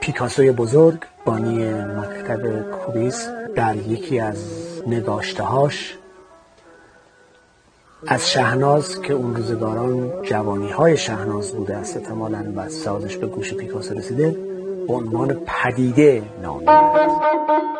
پیکاسوی بزرگ بانی مکتب کوبیس در یکی از نگاشتهاش از شهناز که اون روزگاران جوانی های شهناز بوده است احتمالا و سازش به گوش پیکاسو رسیده عنوان پدیده نامیده سلام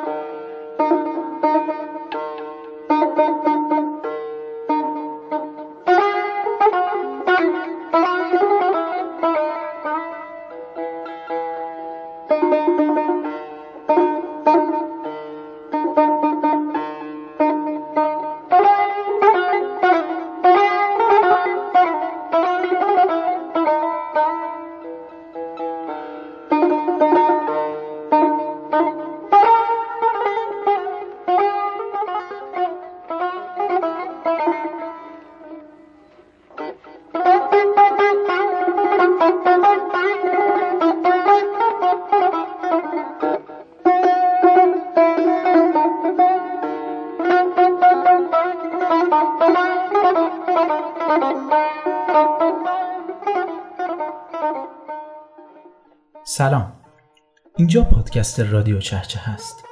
پادکست رادیو چهچه هست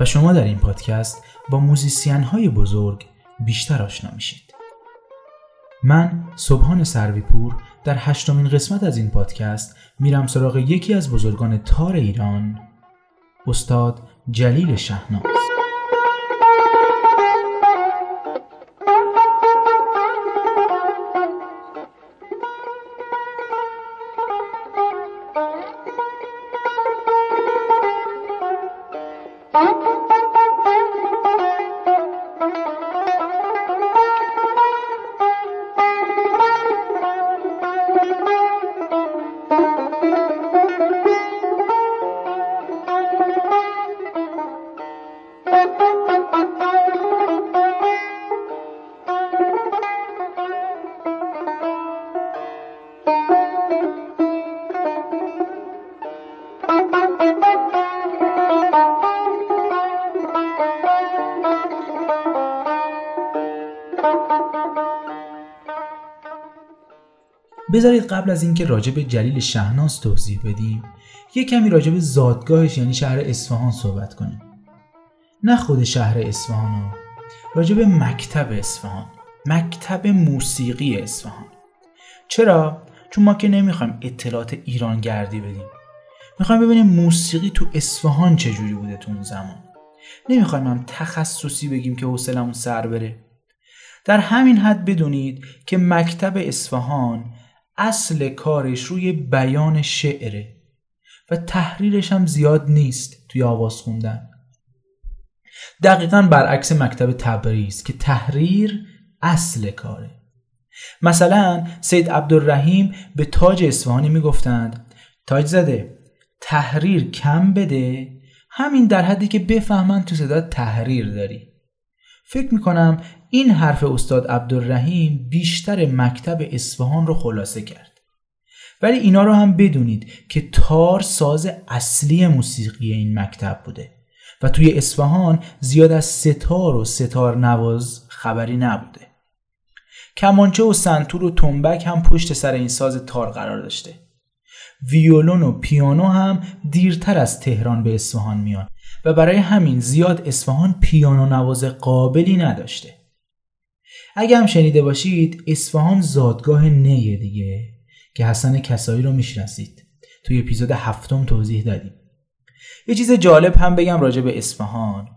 و شما در این پادکست با موزیسین های بزرگ بیشتر آشنا میشید. من صبحان سرویپور در هشتمین قسمت از این پادکست میرم سراغ یکی از بزرگان تار ایران استاد جلیل شهناز. بذارید قبل از اینکه راجع به جلیل شهناز توضیح بدیم یه کمی راجع به زادگاهش یعنی شهر اصفهان صحبت کنیم. نه خود شهر اصفهان راجع به مکتب اصفهان مکتب موسیقی اصفهان. چرا؟ چون ما که نمی‌خوایم اطلاعات ایران گردی بدیم. می‌خوایم ببینیم موسیقی تو اصفهان چجوری بوده تو اون زمان. نمی‌خوایم هم تخصصی بگیم که حوصلمون سر بره. در همین حد بدونید که مکتب اصفهان اصل کارش روی بیان شعره و تحریرش هم زیاد نیست توی آواز خوندن. دقیقا برعکس مکتب تبریز که تحریر اصل کاره. مثلا سید عبدالرحیم به تاج اصفهانی می‌گفتند تاج زده تحریر کم بده همین در حدی که بفهمن تو صدا تحریر داری. فکر می‌کنم این حرف استاد عبدالرحیم بیشتر مکتب اصفهان رو خلاصه کرد. ولی اینا رو هم بدونید که تار ساز اصلی موسیقی این مکتب بوده و توی اصفهان زیاد از ستار و ستار نواز خبری نبوده. کمانچه و سنتور و تنبک هم پشت سر این ساز تار قرار داشته. ویولون و پیانو هم دیرتر از تهران به اصفهان میان. و برای همین زیاد اصفهان پیانو نواز قابلی نداشته. اگه هم شنیده باشید اصفهان زادگاه نیه دیگه که حسن کسایی رو می‌شناسید. توی اپیزود هفتم توضیح دادیم. یه چیز جالب هم بگم راجع به اصفهان.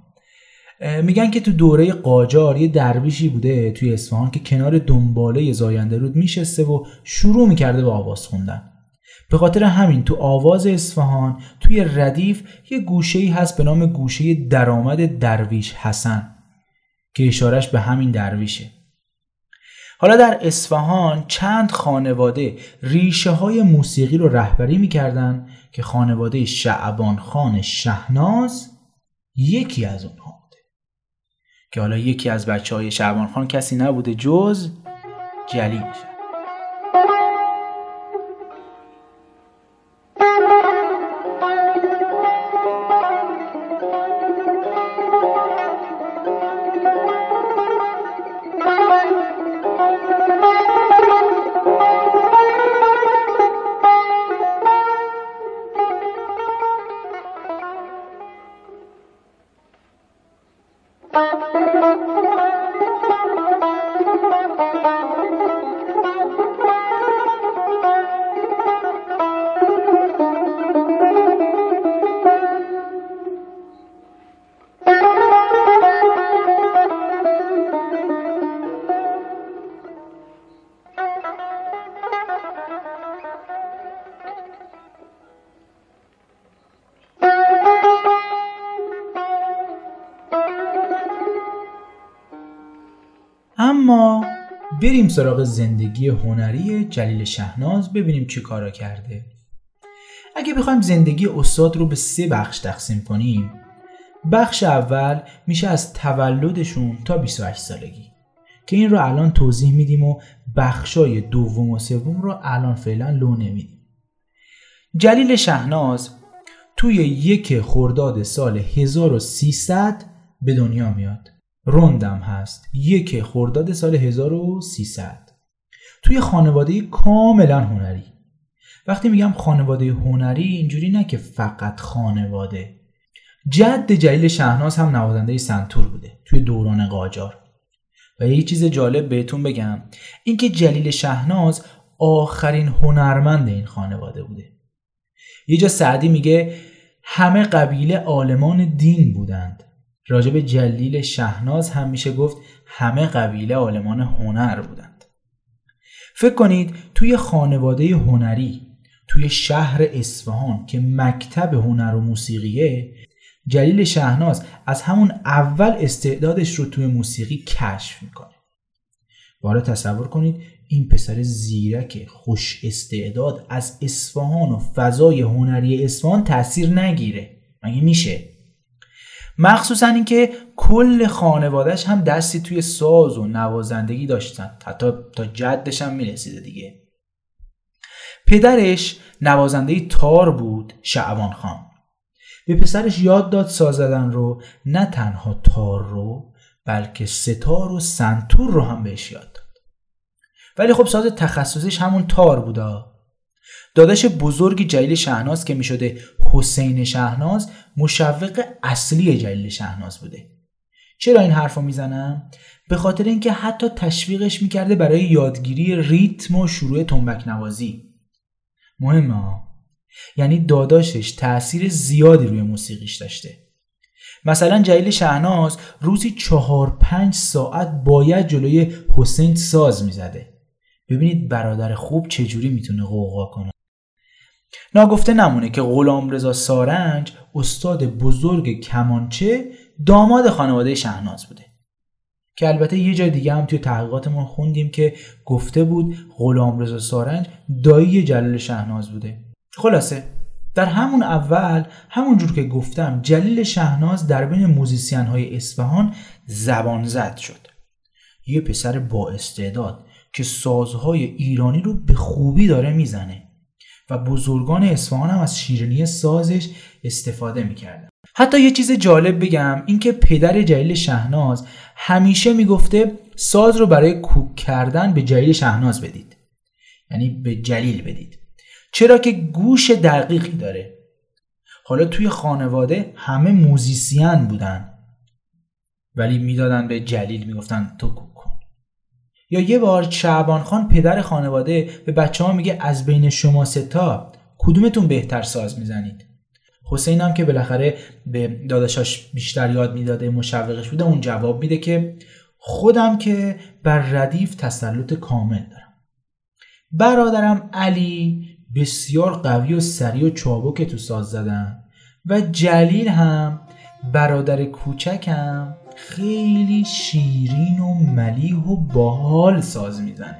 میگن که تو دوره قاجار یه درویشی بوده توی اصفهان که کنار دنباله زاینده رود میشسته و شروع می‌کرده به آواز خوندن. به خاطر همین تو آواز اصفهان توی ردیف یه گوشه ای هست به نام گوشه درآمد درویش حسن که اشارش به همین درویشه. حالا در اصفهان چند خانواده ریشه های موسیقی رو رهبری می‌کردن که خانواده شعبان خان شهناز یکی از اونها بوده. که حالا یکی از بچه های شعبان خان کسی نبوده جز جلیل بریم سراغ زندگی هنری جلیل شهناز ببینیم چی کارا کرده. اگه بخوایم زندگی استاد رو به سه بخش تقسیم کنیم بخش اول میشه از تولدشون تا 28 سالگی که این رو الان توضیح میدیم و بخشای دوم و سوم رو الان فعلا لو نمیدیم. جلیل شهناز توی یک خرداد سال 1300 به دنیا میاد. روندم هست. یک خرداد سال 1300 توی خانواده کاملا هنری. وقتی میگم خانواده هنری اینجوری نه که فقط خانواده. جد جلیل شهناز هم نوازنده سنتور بوده توی دوران قاجار. و یه چیز جالب بهتون بگم. اینکه جلیل شهناز آخرین هنرمند این خانواده بوده. یه جا سعدی میگه همه قبیله عالمان دین بودند. راجب جلیل شهناز هم میشه گفت همه قبیله عالمان هنر بودند. فکر کنید توی خانواده هنری توی شهر اصفهان که مکتب هنر و موسیقیه جلیل شهناز از همون اول استعدادش رو توی موسیقی کشف می‌کنه. بالا تصور کنید این پسر زیرک خوش استعداد از اصفهان و فضای هنری اصفهان تاثیر نگیره. مگه میشه؟ مخصوصا اینکه کل خانوادهش هم دستی توی ساز و نوازندگی داشتن. حتی تا جدش هم می‌رسیده دیگه. پدرش نوازنده تار بود شعبان خان. به پسرش یاد داد ساز زدن رو نه تنها تار رو بلکه ستار و سنتور رو هم بهش یاد داد. ولی خب ساز تخصصیش همون تار بودا. داداش بزرگ جلیل شهناز که می‌شده حسین شهناز مشوق اصلی جلیل شهناز بوده. چرا این حرف رو می‌زنم؟ به خاطر اینکه حتی تشویقش می‌کرده برای یادگیری ریتم و شروع تنبک نوازی مهمه ها؟ یعنی داداشش تاثیر زیادی روی موسیقیش داشته. مثلا جلیل شهناز روزی چهار پنج ساعت باید جلوی حسین ساز می‌زده. ببینید برادر خوب چجوری می‌تونه قوقا کنه. ناگفته نمونه که غلام رضا سارنج استاد بزرگ کمانچه داماد خانواده شهناز بوده. که البته یه جای دیگه هم توی تحقیقاتمون خوندیم که گفته بود غلام رضا سارنج دایی جلیل شهناز بوده. خلاصه در همون اول همونجور که گفتم جلیل شهناز در بین موزیسین های اصفهان زبان زد شد. یه پسر با استعداد. که سازهای ایرانی رو به خوبی داره می‌زنه. و بزرگان اصفهان هم از شیرینی سازش استفاده می‌کردن. حتی یه چیز جالب بگم اینکه پدر جلیل شهناز همیشه می‌گفته ساز رو برای کوک کردن به جلیل شهناز بدید. یعنی به جلیل بدید. چرا که گوش دقیقی داره. حالا توی خانواده همه موزیسین بودن. ولی می‌دادن به جلیل می‌گفتن تو یا یه بار شعبان خان پدر خانواده به بچه ها میگه از بین شما ستا کدومتون بهتر ساز می‌زنید؟ حسین هم که بالاخره به داداشاش بیشتر یاد می‌داده مشوقش بوده اون جواب میده که خودم که بر ردیف تسلط کامل دارم. برادرم علی بسیار قوی و سریع و چابک تو ساز زدن و جلیل هم برادر کوچکم خیلی شیرین و ملیح و باحال ساز می‌زنه.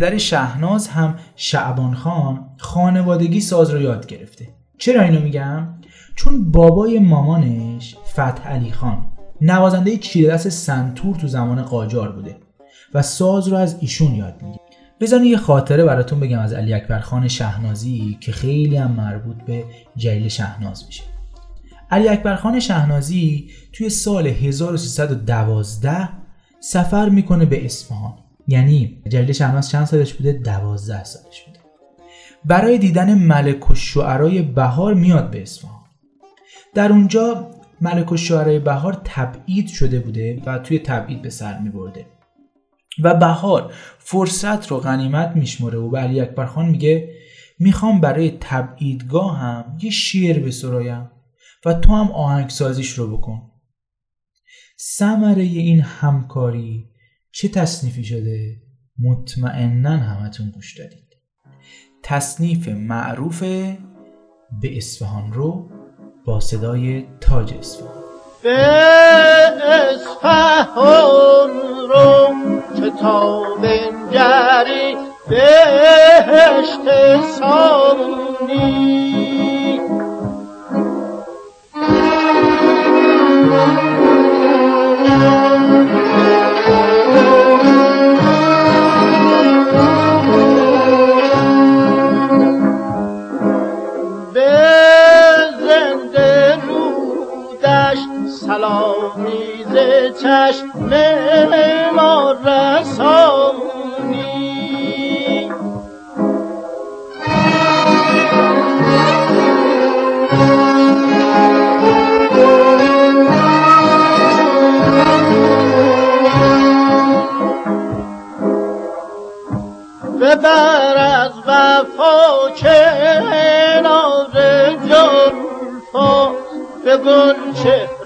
پدر شهناز هم شعبان خان خانوادگی ساز رو یاد گرفته. چرا اینو میگم؟ چون بابای مامانش فتح علی خان نوازنده چیره دست سنتور تو زمان قاجار بوده و ساز رو از ایشون یاد میگه بزنی یه خاطره براتون بگم از علی اکبر خان شهنازی که خیلی هم مربوط به جلیل شهناز میشه. علی اکبر خان شهنازی توی سال 1312 سفر می‌کنه به اصفهان. یعنی جلیل شهناز چند سالش بوده؟ 12 سالش بوده. برای دیدن ملک و شعرای بهار میاد به اصفهان. در اونجا ملک و شعرای بهار تبعید شده بوده و توی تبعید به سر می برده و بهار فرصت رو غنیمت میشمره و به علی اکبر خان میگه می‌خوام برای تبعیدگاه هم یه شعر بسرایم و تو هم آهنگسازیش رو بکن. ثمره این همکاری چه تصنیفی شده؟ مطمئنا همتون گوش دادید. تصنیف معروف به اصفهان رو با صدای تاج اصفهان. به اصفهان رو که تا بنگری بهشت سانی. چشم ما رسانی ببر از وفا کنار جلفا به گل چهره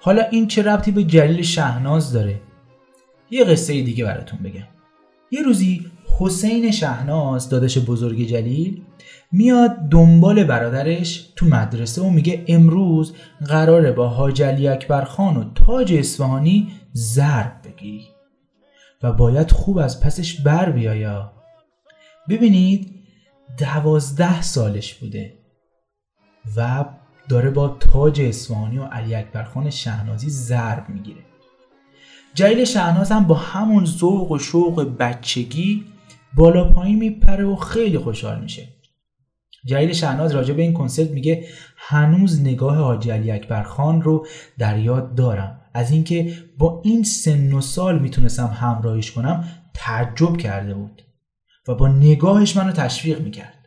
حالا این چه ربطی به جلیل شهناز داره؟ یه قصه دیگه براتون بگم. یه روزی حسین شهناز دادش بزرگ جلیل میاد دنبال برادرش تو مدرسه و میگه امروز قراره با حاج علی اکبر خان و تاج اصفهانی ضرب بگیری و باید خوب از پسش بر بیایا ببینید دوازده سالش بوده و داره با تاج اصفهانی و علی اکبر خان شهنازی ضرب می‌گیره. جلیل شهناز هم با همون ذوق و شوق بچگی بالا پایین میپره و خیلی خوشحال میشه. جلیل شهناز راجع به این کنسرت میگه هنوز نگاه حاجی علی اکبر خان رو در یاد دارم. از اینکه با این سن و سال می‌تونستم همراهیش کنم تعجب کرده بود و با نگاهش منو تشویق می‌کرد.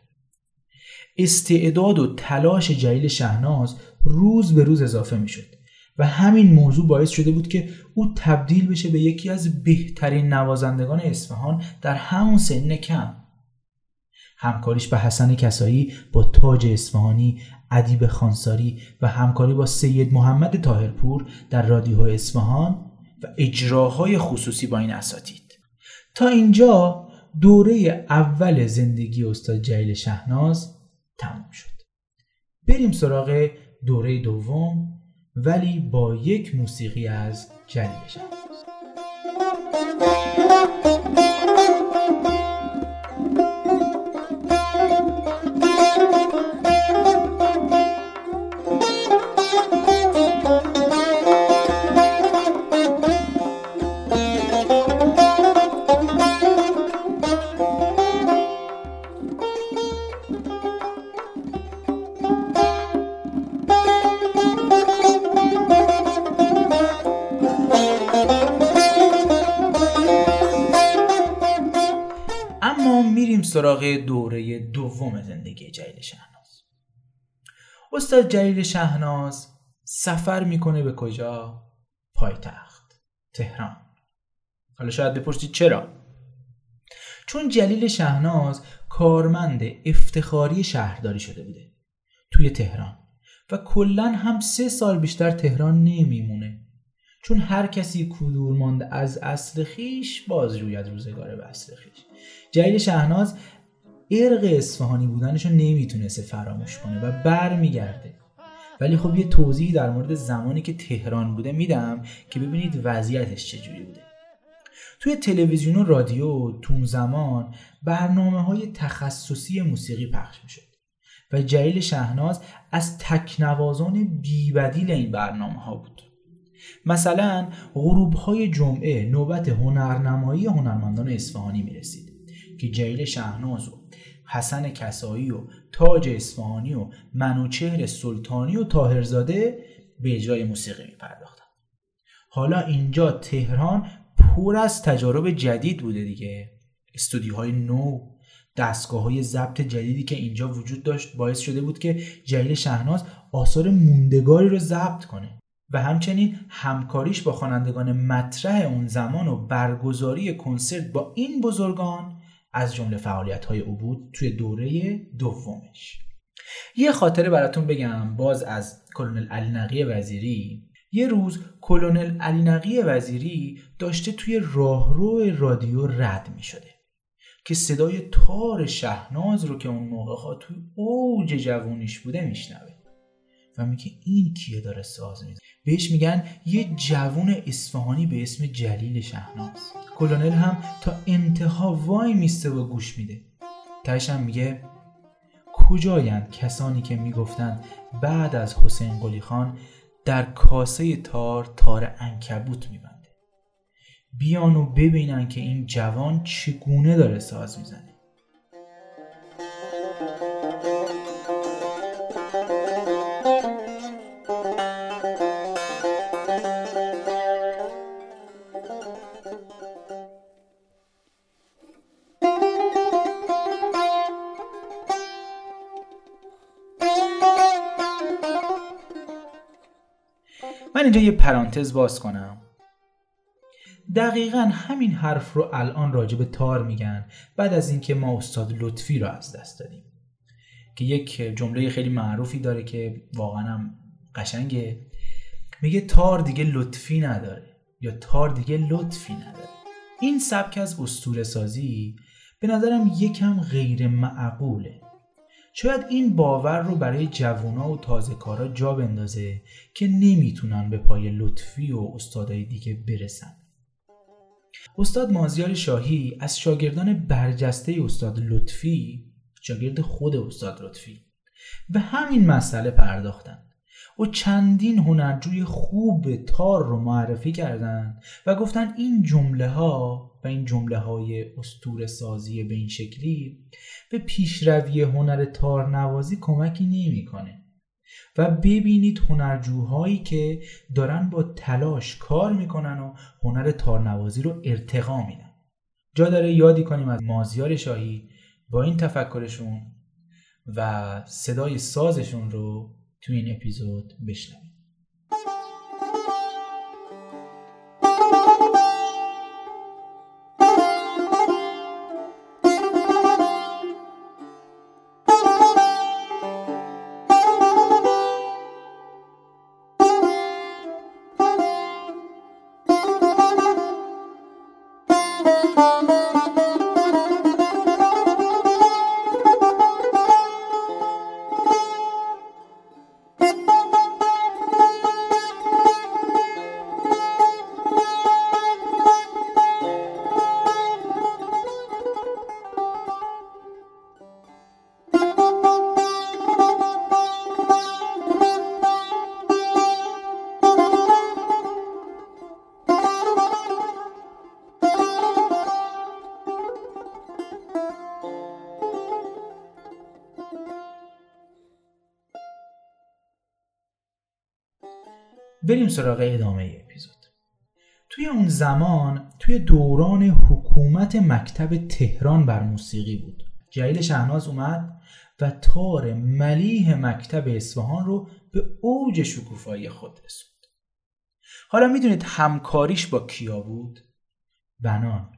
استعداد و تلاش جلیل شهناز روز به روز اضافه می‌شد و همین موضوع باعث شده بود که او تبدیل بشه به یکی از بهترین نوازندگان اصفهان در همون سن کم. همکاریش به حسن کسایی با تاج اصفهانی ادیب خانساری و همکاری با سید محمد تاهرپور در رادیو اصفهان و اجراهای خصوصی با این اساتید. تا اینجا دوره اول زندگی استاد جلیل شهناز تموم شد. بریم سراغ دوره دوم ولی با یک موسیقی از جلیل شهناز سراغ دوره دوم زندگی جلیل شهناز استاد جلیل شهناز سفر می‌کنه به کجا؟ پایتخت تهران حالا شاید بپرسید چرا؟ چون جلیل شهناز کارمند افتخاری شهرداری شده بوده توی تهران و کلا هم سه سال بیشتر تهران نمیمونه چون هر کسی کدور مانده از اصل خیش باز روید روزگار به اصل خیش جلیل شهناز ارق اصفهانی بودنش رو نمی‌تونسته فراموش کنه و برمیگرده. ولی خب یه توضیحی در مورد زمانی که تهران بوده میدم که ببینید وضعیتش چجوری بوده. توی تلویزیون و رادیو تون زمان برنامه های تخصصی موسیقی پخش می‌شد و جلیل شهناز از تکنوازان بیبدیل این برنامه ها بود. مثلا غروب های جمعه نوبت هنرنمایی هنرمندان اصفهانی می که جلیل شهناز و حسن کسایی و تاج اصفهانی و منوچهر سلطانی و تاهرزاده به اجرای موسیقی می پرداختن. حالا اینجا تهران پر از تجارب جدید بوده دیگه استودیوهای نو دستگاه های ضبط جدیدی که اینجا وجود داشت باعث شده بود که جلیل شهناز آثار موندگاری رو ضبط کنه و همچنین همکاریش با خوانندگان مطرح اون زمان و برگزاری کنسرت با این بزرگان از جمله فعالیت های عبود توی دوره دومش. یه خاطره براتون بگم باز از کلونل علی نقی وزیری. یه روز کلونل علی نقی وزیری داشته توی راهرو رادیو رد می شده که صدای تار شهناز رو که اون موقع توی اوج جوونیش بوده میشنوه. و میگه این کیه داره ساز می‌زنه؟ بهش میگن یه جوون اصفهانی به اسم جلیل شهناز. کلونل هم تا انتها وای میسته و گوش میده. تهش هم میگه کجایند کسانی که می‌گفتند بعد از حسین قلی خان در کاسه تار تار انکبوت میبنده بیان و ببینن که این جوان چگونه داره ساز می‌زنه. اینجا یه پرانتز باز کنم. دقیقا همین حرف رو الان راجع به تار میگن بعد از اینکه ما استاد لطفی رو از دست دادیم. که یک جمله خیلی معروفی داره که واقعا هم قشنگه. میگه تار دیگه لطفی نداره یا تار دیگه لطفی نداره. این سبک از استور سازی به نظرم یکم غیر معقوله. شاید این باور رو برای جوونا و تازه کارا جا بندازه که نمی‌تونن به پای لطفی و استادای دیگه برسن. استاد مازیار شاهی از شاگردان برجسته استاد لطفی شاگرد خود استاد لطفی به همین مسئله پرداختند و چندین هنرجوی خوب تار رو معرفی کردند و گفتن این جمله ها و این جمله های استور سازی به این شکلی به پیشروی هنر تار نوازی کمکی نمی‌کنه. و ببینید هنرجوهایی که دارن با تلاش کار می‌کنن و هنر تارنوازی رو ارتقا میدن. جا داره یادی کنیم از مازیار شاهی با این تفکرشون و صدای سازشون رو تو این اپیزود بشنویم سراغ ادامه اپیزود. توی اون زمان توی دوران حکومت مکتب تهران بر موسیقی بود. جلیل شهناز اومد و تار ملیح مکتب اصفهان رو به اوج شکوفایی خود رسوند. حالا می‌دونید همکاریش با کیا بود؟ بنان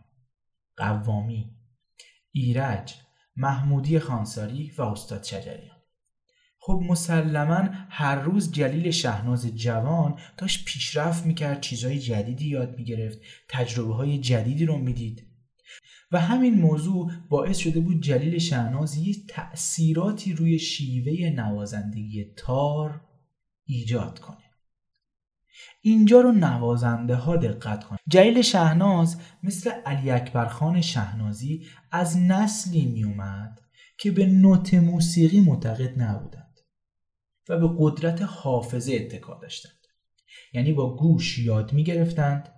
قوامی ایرج محمودی خانساری و استاد شجریان. خب مسلما هر روز جلیل شهناز جوان داشت پیشرفت می‌کرد چیزهای جدیدی یاد می‌گرفت تجربه های جدیدی رو می‌دید. و همین موضوع باعث شده بود جلیل شهناز یه تأثیراتی روی شیوه نوازندگی تار ایجاد کنه. اینجا رو نوازنده ها دقت کن جلیل شهناز مثل علی اکبر خان شهنازی از نسلی می اومد که به نوت موسیقی معتقد نبودند و به قدرت حافظه اتکا داشتند. یعنی با گوش یاد می گرفتند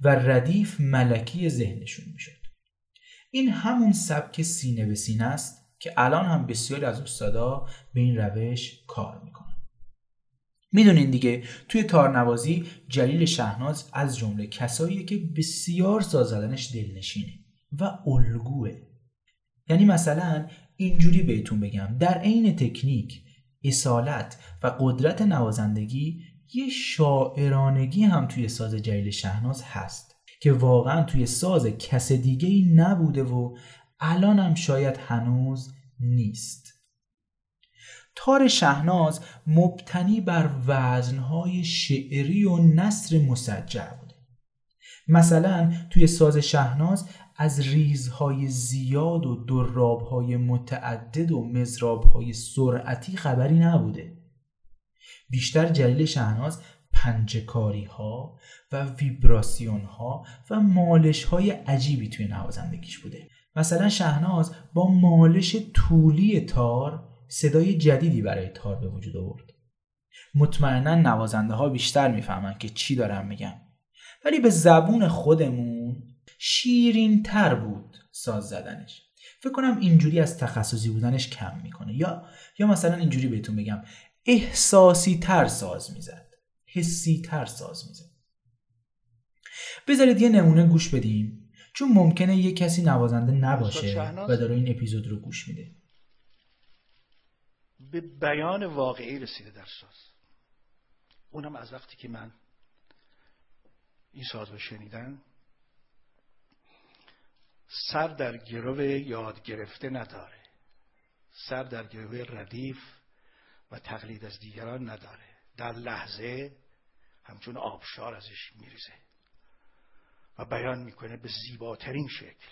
و ردیف ملکی ذهنشون می شد. این همون سبک سینه به سینه است که الان هم بسیاری از استادا به این روش کار می‌کنن. می‌دونین دیگه توی تارنوازی جلیل شهناز از جمله کساییه که بسیار ساز زدنش دلنشینه و الگوه. یعنی مثلا اینجوری بهتون بگم در عین تکنیک اصالت و قدرت نوازندگی یه شاعرانگی هم توی ساز جلیل شهناز هست که واقعا توی ساز کس دیگه ای نبوده و الان هم شاید هنوز نیست. تار شهناز مبتنی بر وزنهای شعری و نصر مسجع بوده. مثلا توی ساز شهناز از ریزهای زیاد و درابهای متعدد و مزرابهای سرعتی خبری نبوده. بیشتر جلیل شهناز پنجکاری ها و ویبراسیون ها و مالش های عجیبی توی نوازندگیش بوده. مثلا شهناز با مالش طولی تار صدای جدیدی برای تار به وجود آورد. مطمئنا نوازنده ها بیشتر می‌فهمن که چی دارم میگم. ولی به زبون خودمون شیرین تر بود ساز زدنش. فکر کنم اینجوری از تخصصی بودنش کم می‌کنه. یا یا مثلا اینجوری بهتون بگم احساسی تر ساز می‌زد. حسی تر ساز می‌زد. بذارید یه نمونه گوش بدیم. چون ممکنه یه کسی نوازنده نباشه و داره این اپیزود رو گوش میده. به بیان واقعی رسیده در ساز. اونم از وقتی که من این ساز رو شنیدن سر در گرو یاد گرفته نداره. سر در گرو ردیف و تقلید از دیگران نداره. در لحظه همچون آبشار ازش میریزه و بیان می‌کنه به زیباترین شکل.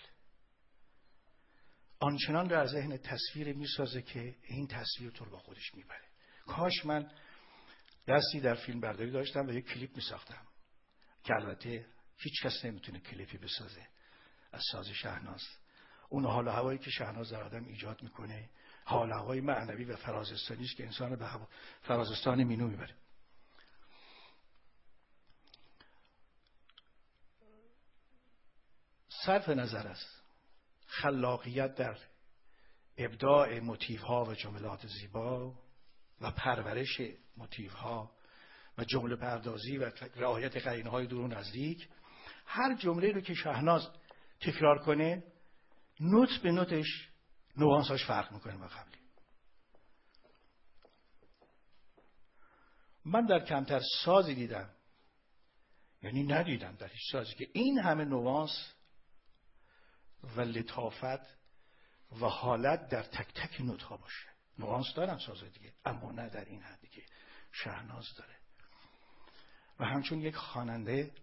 آنچنان در ذهن تصویر می‌سازه که این تصویر تو با خودش می‌بره. کاش من دستی در فیلم برداری داشتم و یک کلیپ میساختم که البته هیچ کس نمی‌تونه کلیپی بسازه. از ساز شهناز. اون حال هوایی که شهناز در آدم ایجاد می‌کنه حال هوای معنوی و فرازستانی است که انسان به فرازستان مینو می‌بره. صرف نظر است. خلاقیت در ابداع موتیف ها و جملات زیبا و پرورش موتیف ها و جمله پردازی و رعایت قرینه های دور و نزدیک هر جمله رو که شهناز تکرار کنه نوت به نوتش نوانساش فرق می‌کنه با قبلی. من در کمتر سازی دیدم یعنی ندیدم در هیچ سازی که این همه نوانس و لطافت و حالت در تک تک نوت ها باشه. نوانس دارن ساز دیگه اما نه در این حدی که شهناز داره. و همچون یک خواننده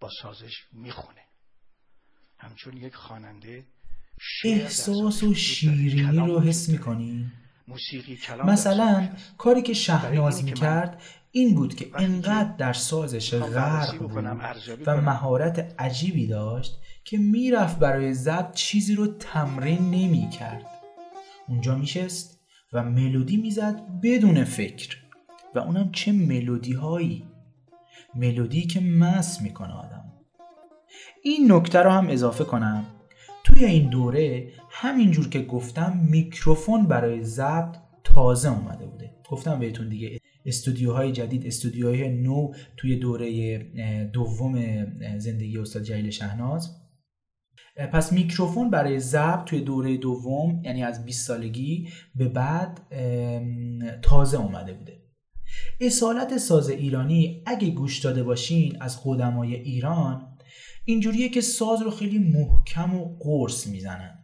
با سازش می‌خونه. همچون یک خواننده احساس و شیرینی رو حس می‌کنی؟ موسیقی کلام مثلا کاری که شهناز می‌کرد این بود که انقدر در سازش غرق بود و مهارت عجیبی داشت که می‌رفت برای ضبط چیزی رو تمرین نمی کرد اونجا میشست و ملودی می‌زد بدون فکر. و اونم چه ملودی هایی ملودی که مس می‌کنه آدم. این نکته رو هم اضافه کنم. توی این دوره همینجور که گفتم میکروفون برای ضبط تازه اومده بوده. گفتم بهتون دیگه استودیوهای جدید استودیوهای نو توی دوره دوم زندگی استاد جلیل شهناز. پس میکروفون برای ضبط توی دوره دوم یعنی از 20 سالگی به بعد تازه اومده بوده. اصالت ساز ایرانی اگه گوش داده باشین از قدمای ایران اینجوریه که ساز رو خیلی محکم و قرص می‌زنن.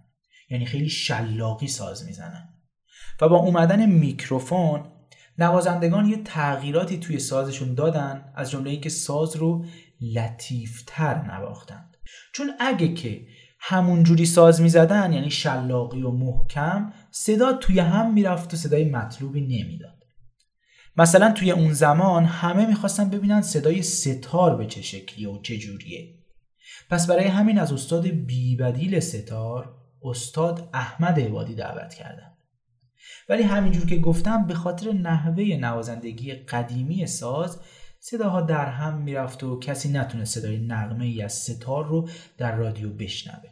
یعنی خیلی شلاقی ساز می‌زنن. و با اومدن میکروفون نوازندگان یه تغییراتی توی سازشون دادن از جمله اینکه ساز رو لطیفتر نواختند چون اگه که همون جوری ساز می‌زدن یعنی شلاقی و محکم صدا توی هم می‌رفت و صدای مطلوبی نمی‌داد. مثلا توی اون زمان همه می‌خواستن ببینن صدای ستار به چه شکلیه و چه جوریه. پس برای همین از استاد بیبدیل ستار استاد احمد عبادی دعوت کردن ولی همینجور که گفتم به خاطر نحوه نوازندگی قدیمی ساز صداها در هم می‌رفت و کسی نتونه صدای نغمه ای از ستار رو در رادیو بشنوه.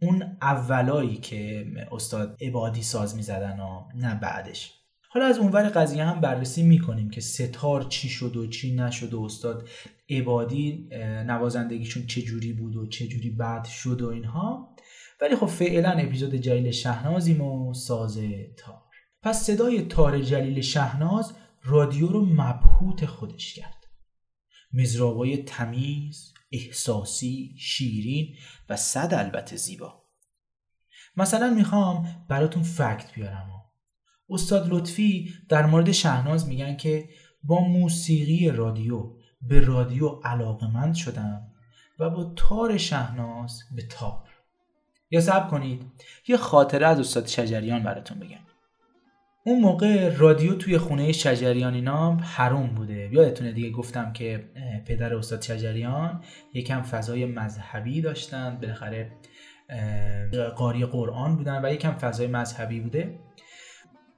اون اولایی که استاد عبادی ساز می‌زدن و نه بعدش. حالا از اونور قضیه هم بررسی می‌کنیم که ستار چی شد و چی نشد و استاد عبادی نوازندگیشون چه جوری بود و چه جوری بعد شد و اینها. ولی خب فعلا اپیزود جلیل شهنازیم و ساز تار. پس صدای تار جلیل شهناز رادیو رو مبهوت خودش کرد. مزرابای تمیز احساسی شیرین و صد البته زیبا. مثلا می‌خوام براتون فکت بیارم. استاد لطفی در مورد شهناز میگن که با موسیقی رادیو به رادیو علاقمند شدم و با تار شهناز به تار یا صبر کنید یه خاطره از استاد شجریان براتون بگم. اون موقع رادیو توی خونه شجریان اینا حروم بوده. یادتونه دیگه گفتم که پدر استاد شجریان یکم فضای مذهبی داشتن بالاخره قاری قرآن بودن و یکم فضای مذهبی بوده.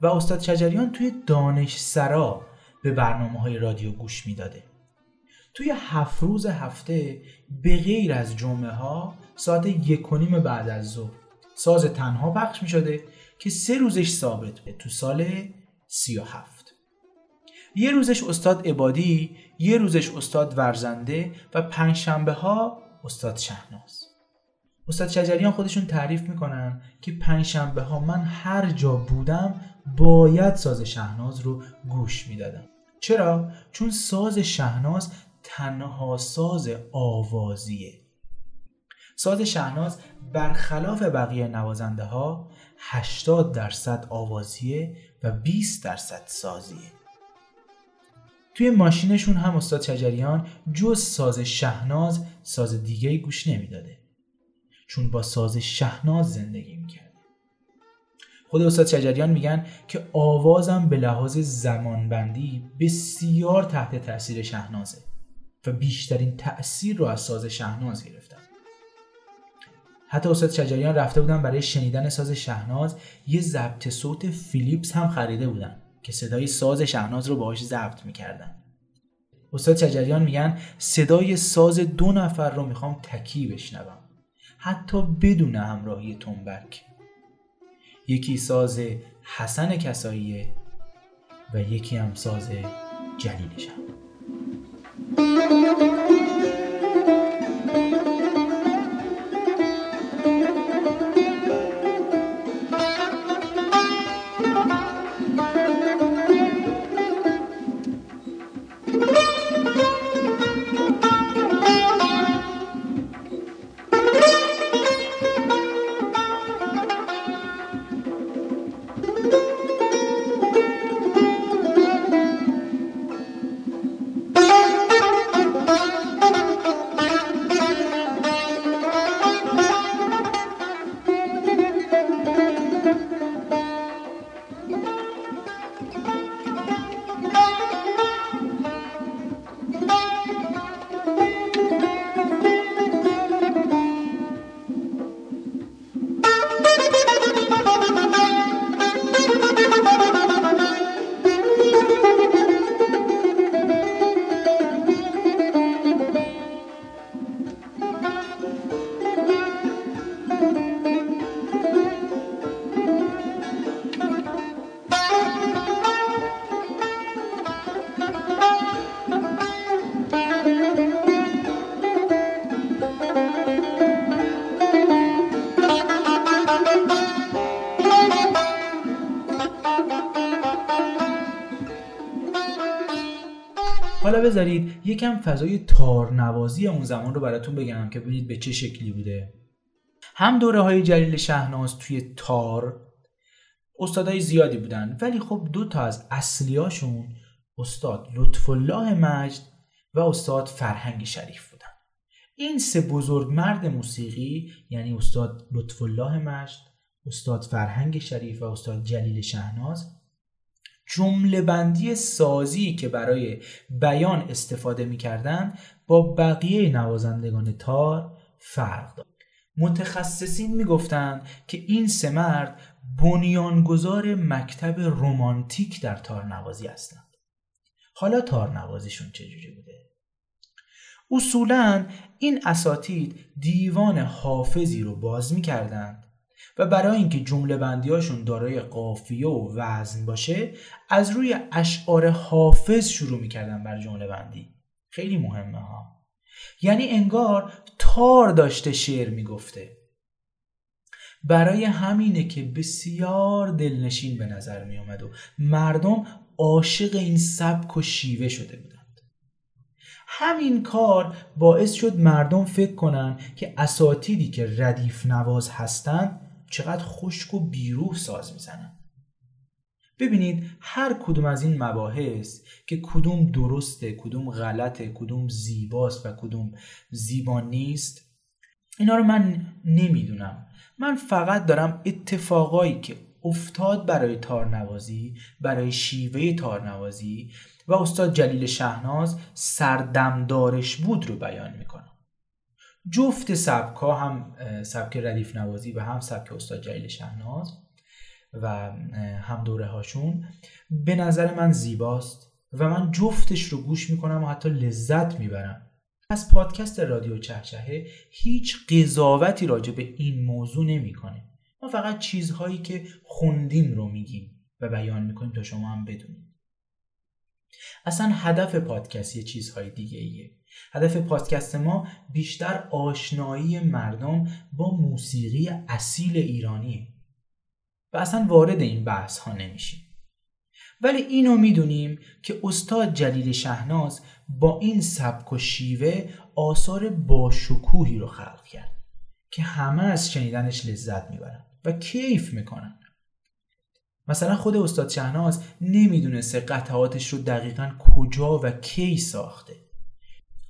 و استاد شجریان توی دانش سرا به برنامه های رادیو گوش می‌داده. توی هفت روز هفته به غیر از جمعه ها ساعت یک و نیم بعد از ظهر ساز تنها پخش می شده که سه روزش ثابت به تو سال سی و هفت. یه روزش استاد عبادی یه روزش استاد ورزنده و پنج شنبه ها استاد شهناز. استاد شجریان خودشون تعریف می‌کنن که پنج شنبه ها من هر جا بودم باید ساز شهناز رو گوش می‌دادم. چرا؟ چون ساز شهناز تنها ساز آوازیه. ساز شهناز برخلاف بقیه نوازنده ها 80 درصد آوازیه و 20 درصد سازیه. توی ماشینشون هم استاد شجریان جز ساز شهناز ساز دیگه گوش نمی‌داده. چون با ساز شهناز زندگی می‌کرد. خود استاد شجریان میگن که آوازم به لحاظ زمانبندی بسیار تحت تاثیر شهنازه و بیشترین تأثیر رو از ساز شهناز گرفتن. حتی استاد شجریان رفته بودن برای شنیدن ساز شهناز یه ضبط صوت فیلیپس هم خریده بودن که صدای ساز شهناز رو باهاش ضبط می‌کردن. استاد شجریان میگن صدای ساز دو نفر رو می‌خوام تکی بشنوم. حتی بدون همراهی تنبک. یکی ساز حسن کساییه و یکی هم ساز جلیلشم حالا یکم فضای تارنوازی اون زمان رو براتون بگم که ببینید به چه شکلی بوده. هم دوره های جلیل شهناز توی تار استادای زیادی بودن ولی خب دو تا از اصلیاشون استاد لطف الله مجد و استاد فرهنگ شریف بودن. این سه بزرگ مرد موسیقی یعنی استاد لطف الله مجد استاد فرهنگ شریف و استاد جلیل شهناز جمله بندی سازی که برای بیان استفاده می‌کردن با بقیه نوازندگان تار فرق دارد متخصصین می‌گفتند که این سه مرد بنیانگذار مکتب رومانتیک در تارنوازی هستند. حالا تارنوازیشون چجوری بوده؟ اصولا این اساتید دیوان حافظی رو باز می‌کردند و برای اینکه جمله بندیاشون دارای قافیه و وزن باشه از روی اشعار حافظ شروع می‌کردن بر جمله بندی. خیلی مهمه ها. یعنی انگار تار داشته شعر می‌گفته. برای همینه که بسیار دلنشین به نظر می و مردم عاشق این سبک و شیوه شده بودند. همین کار باعث شد مردم فکر کنن که اساتیدی که ردیف نواز هستند چقدر خشک و بیروح ساز می‌زنن. ببینید هر کدوم از این مباحث که کدوم درسته کدوم غلطه کدوم زیباست و کدوم زیبا نیست اینا رو من نمی‌دونم. من فقط دارم اتفاقایی که افتاد برای تارنوازی برای شیوه تارنوازی و استاد جلیل شهناز سردمدارش بود رو بیان می‌کنم. جفت سبک ها هم سبک ردیف نوازی و هم سبک استاد جلیل شهناز و هم دوره هاشون به نظر من زیباست و من جفتش رو گوش می‌کنم و حتی لذت می‌برم. از پادکست رادیو چهچهه هیچ قضاوتی راجع به این موضوع نمی‌کنه ما فقط چیزهایی که خوندیم رو میگیم و بیان می‌کنیم تا شما هم بدونید. اصلا هدف پادکست یه چیزهای دیگه ایه. هدف پادکست ما بیشتر آشنایی مردم با موسیقی اصیل ایرانیه. و اصلا وارد این بحث ها نمیشیم. ولی اینو می‌دونیم که استاد جلیل شهناز با این سبک و شیوه آثار باشکوهی رو خلق کرد که همه از شنیدنش لذت می‌برن و کیف می‌کنن. مثلا خود استاد شهناز نمی‌دونسته قطعاتش رو دقیقا کجا و کی ساخته.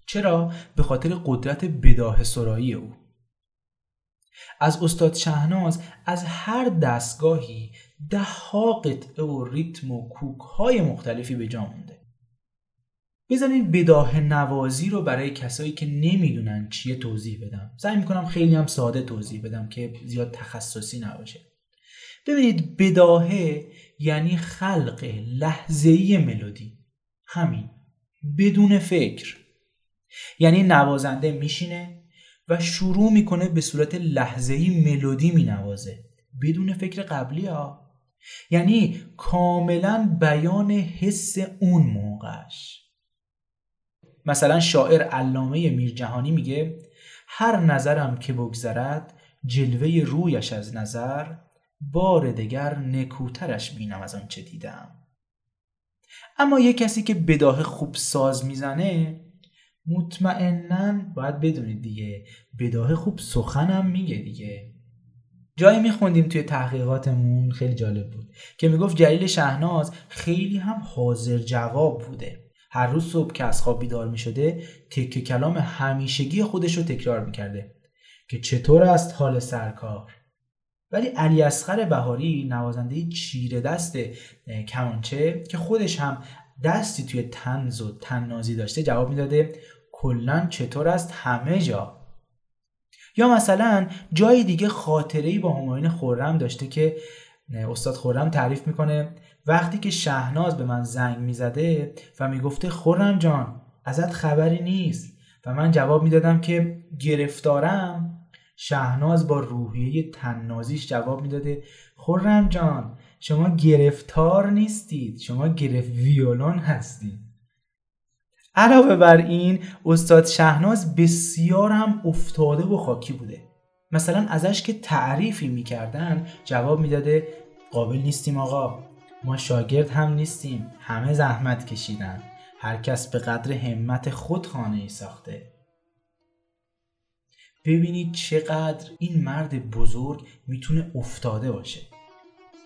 چرا؟ به خاطر قدرت بداه سرایی او. از استاد شهناز از هر دستگاهی ده ها قطعه و ریتم و کوک های مختلفی به جا مونده. بزنید بداه نوازی رو برای کسایی که نمی‌دونن چیه توضیح بدم. سعی می‌کنم خیلی هم ساده توضیح بدم که زیاد تخصصی نباشه. ببینید بداهه یعنی خلق لحظه‌ای ملودی. همین. بدون فکر. یعنی نوازنده میشینه و شروع می‌کنه به صورت لحظه‌ای ملودی مینوازه. بدون فکر قبلی ها. یعنی کاملا بیان حس اون موقعش. مثلا شاعر علامه میرجهانی میگه هر نظرم که بگذرد جلوه رویش از نظر بار دگر نکوترش بینم از آنچه دیدم. اما یه کسی که بداه خوب ساز می‌زنه مطمئنا باید بدونید دیگه بداه خوب سخنم میگه دیگه. جایی میخوندیم توی تحقیقاتمون خیلی جالب بود که می‌گفت جلیل شهناز خیلی هم حاضر جواب بوده. هر روز صبح که از خواب بیدار می‌شده تکه کلام همیشگی خودش رو تکرار می‌کرده که چطور است حال سرکار؟ ولی علی اصغر بهاری نوازنده چیره دست کمانچه که خودش هم دستی توی تنز و تننازی داشته جواب می‌داده کلا چطور است همه جا؟ یا مثلا جای دیگه خاطره با همایون خورم داشته که استاد خورم تعریف می‌کنه وقتی که شهناز به من زنگ می‌زده و می‌گفته خورم جان ازت خبری نیست. و من جواب می‌دادم که گرفتارم شهناز با روحیه تننازیش جواب می‌داده. خورم جان شما گرفتار نیستید. شما گرفت ویولون هستید. علاوه بر این استاد شهناز بسیار هم افتاده و خاکی بوده. مثلا ازش که تعریفی می‌کردن جواب می‌داده قابل نیستیم آقا. ما شاگرد هم نیستیم. همه زحمت کشیدن. هر کس به قدر همت خود خانه ای ساخته. ببینید چقدر این مرد بزرگ می‌تونه افتاده باشه.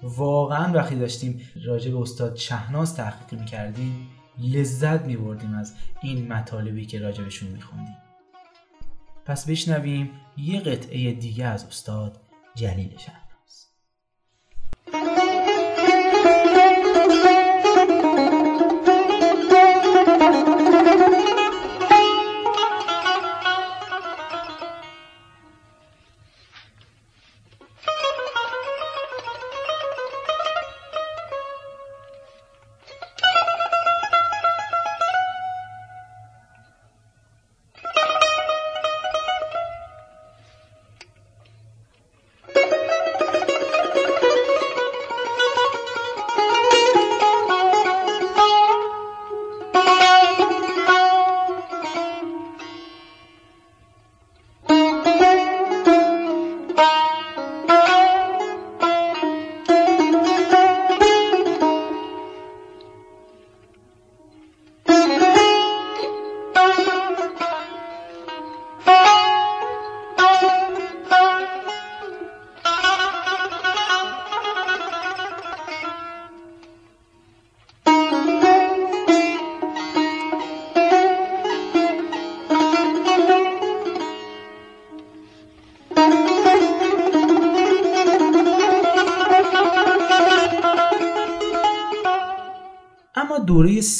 واقعا وقتی داشتیم راجع به استاد شهناز تحقیق می‌کردیم لذت میبردیم از این مطالبی که راجبشون میخوندیم. پس بشنویم یه قطعه دیگه از استاد جلیل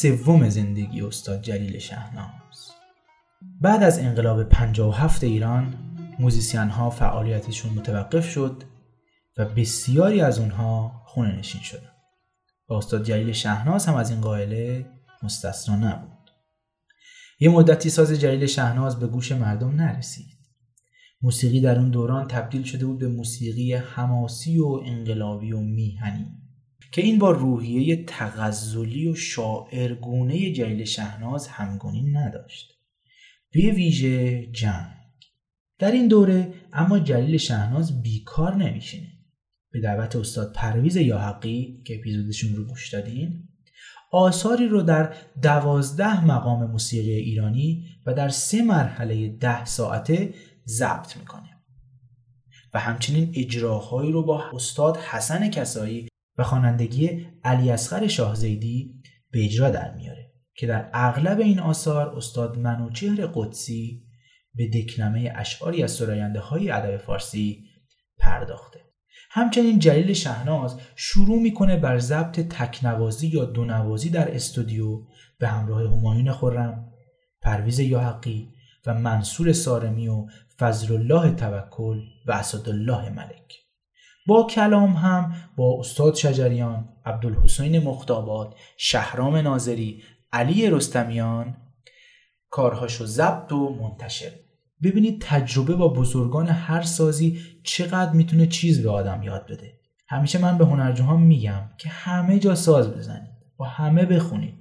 سوم زندگی استاد جلیل شهناز. بعد از انقلاب 57 ایران موزیسین ها فعالیتشون متوقف شد و بسیاری از اونها خونه نشین شدن. و استاد جلیل شهناز هم از این قائله مستثنا نبود. یه مدتی ساز جلیل شهناز به گوش مردم نرسید. موسیقی در اون دوران تبدیل شده بود به موسیقی حماسی و انقلابی و میهنی. که این با روحیه تغزلی و شاعرگونه جلیل شهناز همگونی نداشت. به ویژه جنگ. در این دوره اما جلیل شهناز بیکار نمیشینه. به دعوت استاد پرویز یاحقی که اپیزودشون رو گوش دادین آثاری رو در دوازده مقام موسیقی ایرانی و در سه مرحله ده ساعته ضبط می‌کنه. و همچنین اجراهایی رو با استاد حسن کسایی و خوانندگی علی اصغر شاهزیدی به اجرا در میاره که در اغلب این آثار استاد منوچهر قدسی به دکنمه اشعاری از سراینده های ادب فارسی پرداخته. همچنین جلیل شهناز شروع می‌کنه بر ضبط تکنوازی یا دونوازی در استودیو به همراه همایون خرم، پرویز یاحقی و منصور سارمی و فضل الله توکل و اسدالله ملک. با کلام هم با استاد شجریان، عبدالحسین مختابات، شهرام ناظری، علی رستمیان. کارهاشو ضبط و منتشر. ببینید تجربه با بزرگان هر سازی چقدر می‌تونه چیز به آدم یاد بده. همیشه من به هنرجوها میگم که همه جا ساز بزنید و همه بخونید.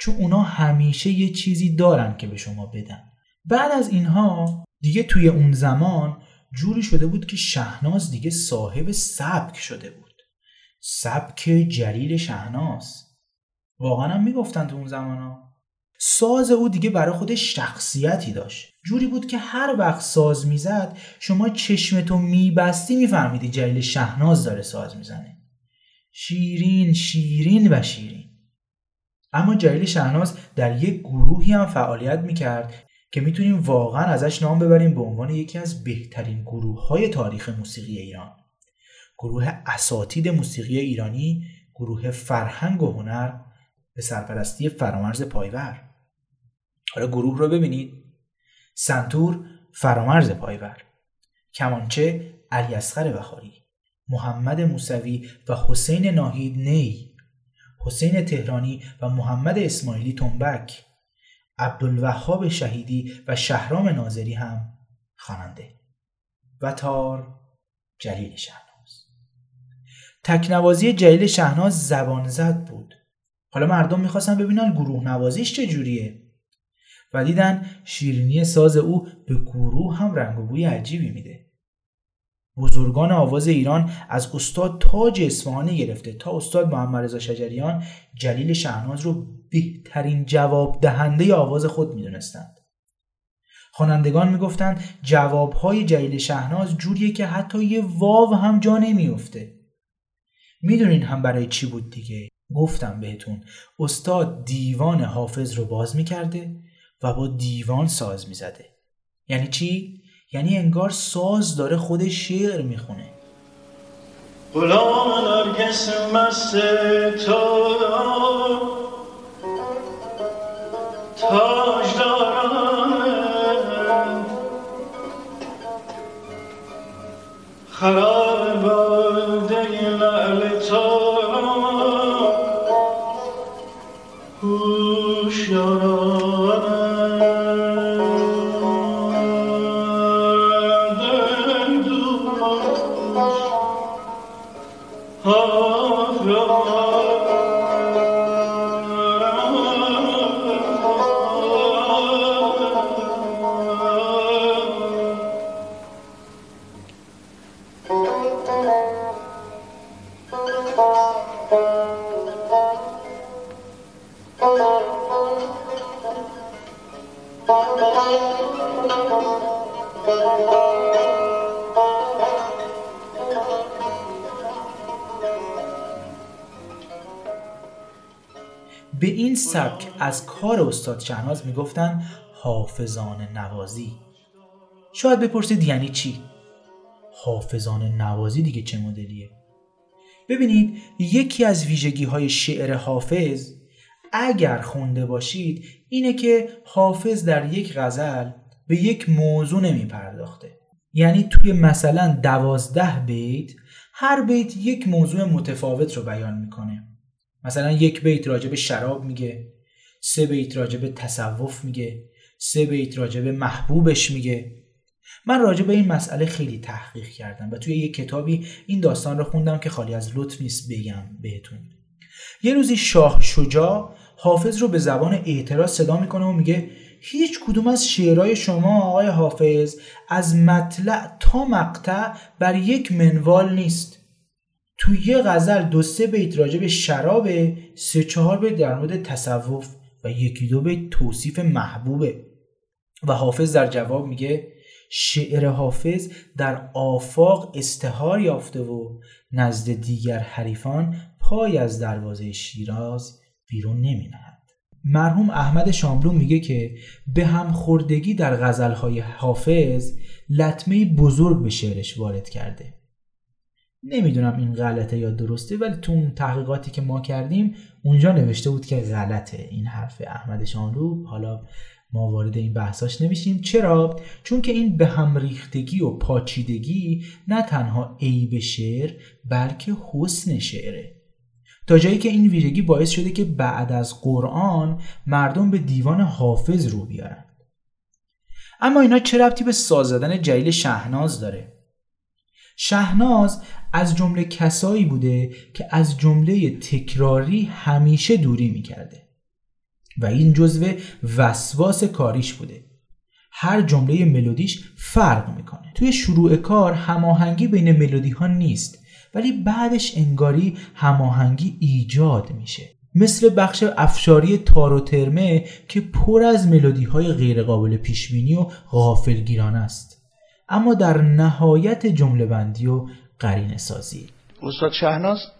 چون اونا همیشه یه چیزی دارن که به شما بدن. بعد از اینها دیگه توی اون زمان جوری شده بود که شهناز دیگه صاحب سبک شده بود. سبک جلیل شهناز. واقعا هم می‌گفتن تو اون زمان ساز او دیگه برای خودش شخصیتی داشت. جوری بود که هر وقت ساز می‌زد شما چشمتو میبستی میفهمیدی جلیل شهناز داره ساز می‌زنه. شیرین شیرین و شیرین. اما جلیل شهناز در یک گروهی هم فعالیت می‌کرد که می‌تونیم واقعا ازش نام ببریم به عنوان یکی از بهترین گروه های تاریخ موسیقی ایران. گروه اساتید موسیقی ایرانی گروه فرهنگ و هنر به سرپرستی فرامرز پایور. حالا گروه رو ببینید. سنتور فرامرز پایور. کمانچه علی اصغر بخاری. محمد موسوی و حسین ناهید نی. حسین تهرانی و محمد اسماعیلی تنبک. عبدالوهاب شهیدی و شهرام ناظری هم خواننده. و تار جلیل شهناز تکنوازی جلیل شهناز زبان زد بود. حالا مردم می‌خواستن ببینن گروه نوازیش چجوریه. و دیدن شیرینی ساز او به گروه هم رنگ و بوی عجیبی میده. بزرگان آواز ایران از استاد تاج اصفهانی گرفته تا استاد محمد رضا شجریان جلیل شهناز رو بهترین جواب دهنده آواز خود می‌دونستند. خوانندگان می‌گفتند جوابهای جلیل شهناز جوریه که حتی یه واو هم جا نمیفته می‌دونین هم برای چی بود دیگه؟ گفتم بهتون استاد دیوان حافظ رو باز می‌کرده و با دیوان ساز می‌زده. یعنی چی؟ یعنی انگار ساز داره خود شعر می‌خونه. غلام نرگس مست تو تاج دارم خراب این سبک از کار استاد شهناز می‌گفتن حافظان نوازی شاید بپرسید یعنی چی؟ حافظان نوازی دیگه چه مدلیه؟ ببینید یکی از ویژگی های شعر حافظ اگر خونده باشید اینه که حافظ در یک غزل به یک موضوع نمی پرداخته یعنی توی مثلا دوازده بیت هر بیت یک موضوع متفاوت رو بیان می‌کنه مثلا یک بیت راجع به شراب میگه سه بیت راجع به تصوف میگه سه بیت راجع به محبوبش میگه. من راجع به این مسئله خیلی تحقیق کردم و توی یک کتابی این داستان رو خوندم که خالی از لطف نیست بگم بهتون. یه روزی شاه شجاع حافظ رو به زبان اعتراض صدا می‌کنه و میگه هیچ کدوم از شعرهای شما آقای حافظ از مطلع تا مقطع بر یک منوال نیست. تو یه غزل دو سه بیت راجع به شرابه سه چهار بیت در مورد تصوف و یکی دو بیت توصیف محبوبه و حافظ در جواب میگه شعر حافظ در آفاق استهار یافته و نزد دیگر حریفان پای از دروازه شیراز بیرون نمی نهد. مرحوم احمد شاملو میگه که به هم خوردگی در غزلهای حافظ لطمه بزرگ به شعرش وارد کرده نمی‌دونم این غلطه یا درسته ولی تو اون تحقیقاتی که ما کردیم اونجا نوشته بود که غلطه این حرف احمد شاملو حالا ما وارد این بحثاش نمیشیم. چرا؟ چون که این به هم ریختگی و پاچیدگی نه تنها عیب شعر بلکه حسن شعره. تا جایی که این ویژگی باعث شده که بعد از قرآن مردم به دیوان حافظ رو بیارن. اما اینا چه ربطی به ساز زدن جلیل شهناز داره؟ شهناز از جمله کسایی بوده که از جمله تکراری همیشه دوری می‌کرده. و این جزو وسواس کاریش بوده. هر جمله ملودیش فرق می‌کنه. توی شروع کار هماهنگی بین ملودی ها نیست ولی بعدش انگاری هماهنگی ایجاد میشه. مثل بخش افشاری تار و ترمه که پر از ملودی های غیر قابل پیش بینی و غافلگیرانه است. اما در نهایت جمله بندی و قرینه سازی. استاد شهناز